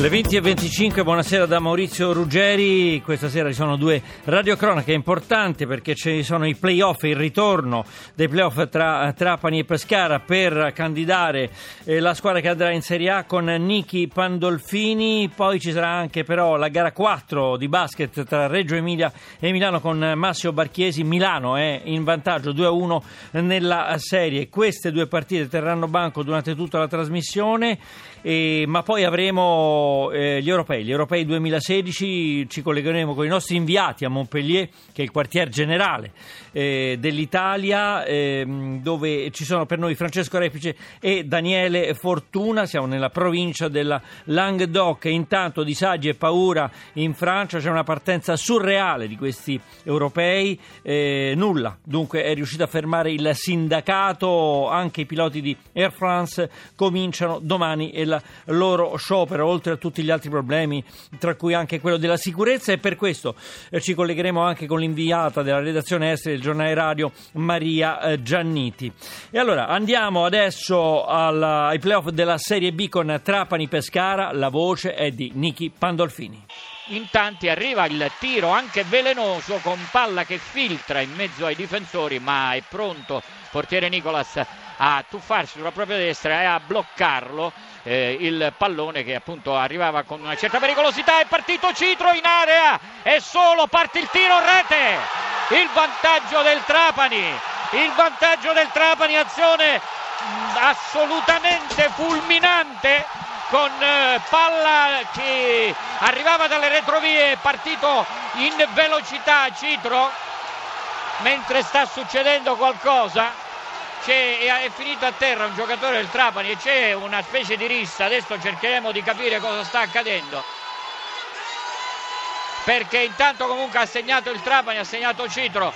Le 20 e 25, buonasera da Maurizio Ruggeri. Questa sera ci sono due radiocronache importanti perché ci sono i playoff, il ritorno dei playoff tra Trapani e Pescara per candidare eh, la squadra che andrà in Serie A con Niki Pandolfini. Poi ci sarà anche però la gara 4 di basket tra Reggio Emilia e Milano con Massimo Barchiesi. Milano è in vantaggio 2-1 nella serie. Queste due partite terranno banco durante tutta la trasmissione, ma poi avremo eh, gli europei, gli europei 2016, ci collegheremo con i nostri inviati a Montpellier, che è il quartier generale eh, dell'Italia, eh, dove ci sono per noi Francesco Repice e Daniele Fortuna, siamo nella provincia della Languedoc. Intanto disagi e paura in Francia, c'è una partenza surreale di questi europei, eh, nulla, dunque è riuscito a fermare il sindacato, anche i piloti di Air France cominciano domani il loro sciopero, oltre a tutti gli altri problemi, tra cui anche quello della sicurezza e per questo eh, ci collegheremo anche con l'inviata della redazione estera del giornale radio Maria eh, Gianniti. E allora andiamo adesso alla, ai playoff della Serie B con Trapani-Pescara, la voce è di Niki Pandolfini. In tanti arriva il tiro anche velenoso con palla che filtra in mezzo ai difensori, ma è pronto portiere Nicolas a tuffarsi sulla propria destra e a bloccarlo eh, il pallone che appunto arrivava con una certa pericolosità. È partito Citro in area e solo parte il tiro rete. Il vantaggio del Trapani il vantaggio del Trapani azione assolutamente fulminante con eh, palla che arrivava dalle retrovie partito in velocità Citro mentre sta succedendo qualcosa è finito a terra un giocatore del Trapani e c'è una specie di rissa, adesso cercheremo di capire cosa sta accadendo. Perché intanto comunque ha segnato il Trapani, ha segnato Citro,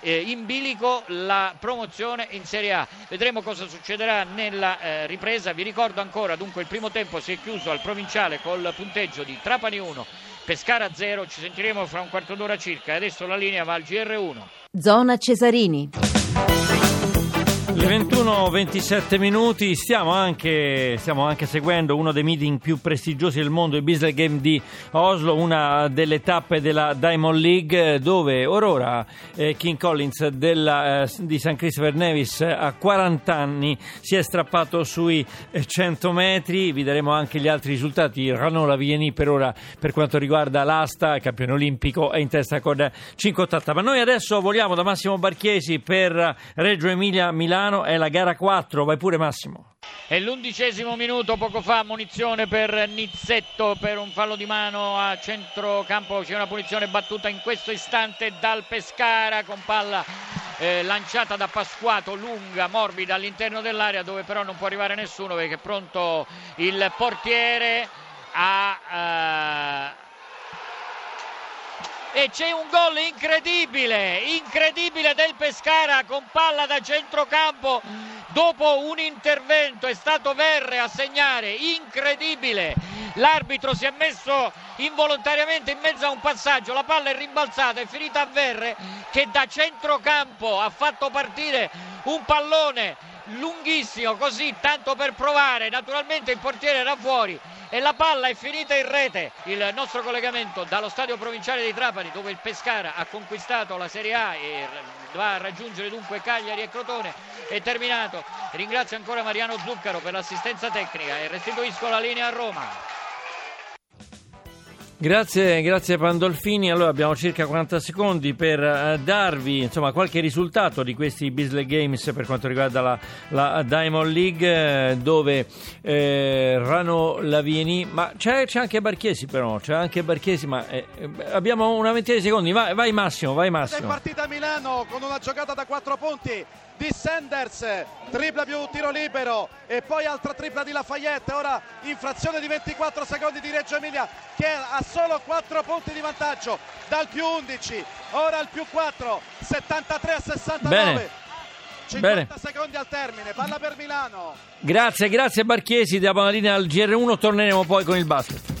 eh, in bilico la promozione in Serie A. Vedremo cosa succederà nella eh, ripresa. Vi ricordo ancora, dunque il primo tempo si è chiuso al provinciale col punteggio di Trapani 1, Pescara 0. Ci sentiremo fra un quarto d'ora circa. Adesso la linea va al GR1. Zona Cesarini. Le 21-27 minuti, stiamo anche, stiamo anche, seguendo uno dei meeting più prestigiosi del mondo, il Business Game di Oslo, una delle tappe della Diamond League dove Aurora eh, King Collins della, eh, di San Christopher Nevis a 40 anni si è strappato sui 100 metri, vi daremo anche gli altri risultati, Ranola Vieni per ora per quanto riguarda l'asta, campione olimpico è in testa con 5,80, ma noi adesso voliamo da Massimo Barchiesi per Reggio Emilia Milano Milano è la gara 4, vai pure Massimo. È l'undicesimo minuto, poco fa munizione per Nizzetto per un fallo di mano a centrocampo, c'è una punizione battuta in questo istante dal Pescara con palla eh, lanciata da Pasquato, lunga, morbida all'interno dell'area dove però non può arrivare nessuno perché è pronto il portiere a... Uh, e c'è un gol incredibile, incredibile del Pescara con palla da centrocampo dopo un intervento, è stato Verre a segnare, incredibile. L'arbitro si è messo involontariamente in mezzo a un passaggio, la palla è rimbalzata, è finita a Verre che da centrocampo ha fatto partire un pallone lunghissimo così tanto per provare, naturalmente il portiere era fuori e la palla è finita in rete. Il nostro collegamento dallo stadio provinciale di Trapani dove il Pescara ha conquistato la Serie A e va a raggiungere dunque Cagliari e Crotone è terminato. Ringrazio ancora Mariano Zuccaro per l'assistenza tecnica e restituisco la linea a Roma. Grazie, grazie Pandolfini. Allora abbiamo circa 40 secondi per uh, darvi insomma, qualche risultato di questi Bisley Games per quanto riguarda la, la Diamond League, eh, dove eh, Rano Lavieni, ma c'è, c'è, anche Barchiesi però, c'è anche Barchiesi, ma eh, abbiamo una ventina di secondi. Vai, vai Massimo, vai Massimo. È partita a Milano con una giocata da 4 punti di Sanders, tripla più tiro libero e poi altra tripla di Lafayette, ora infrazione di 24 secondi di Reggio Emilia che ha solo 4 punti di vantaggio dal più 11, ora il più 4, 73 a 69. Bene. 50 Bene. secondi al termine, palla per Milano. Grazie, grazie Barchiesi, diamo la linea al GR1, torneremo poi con il basket.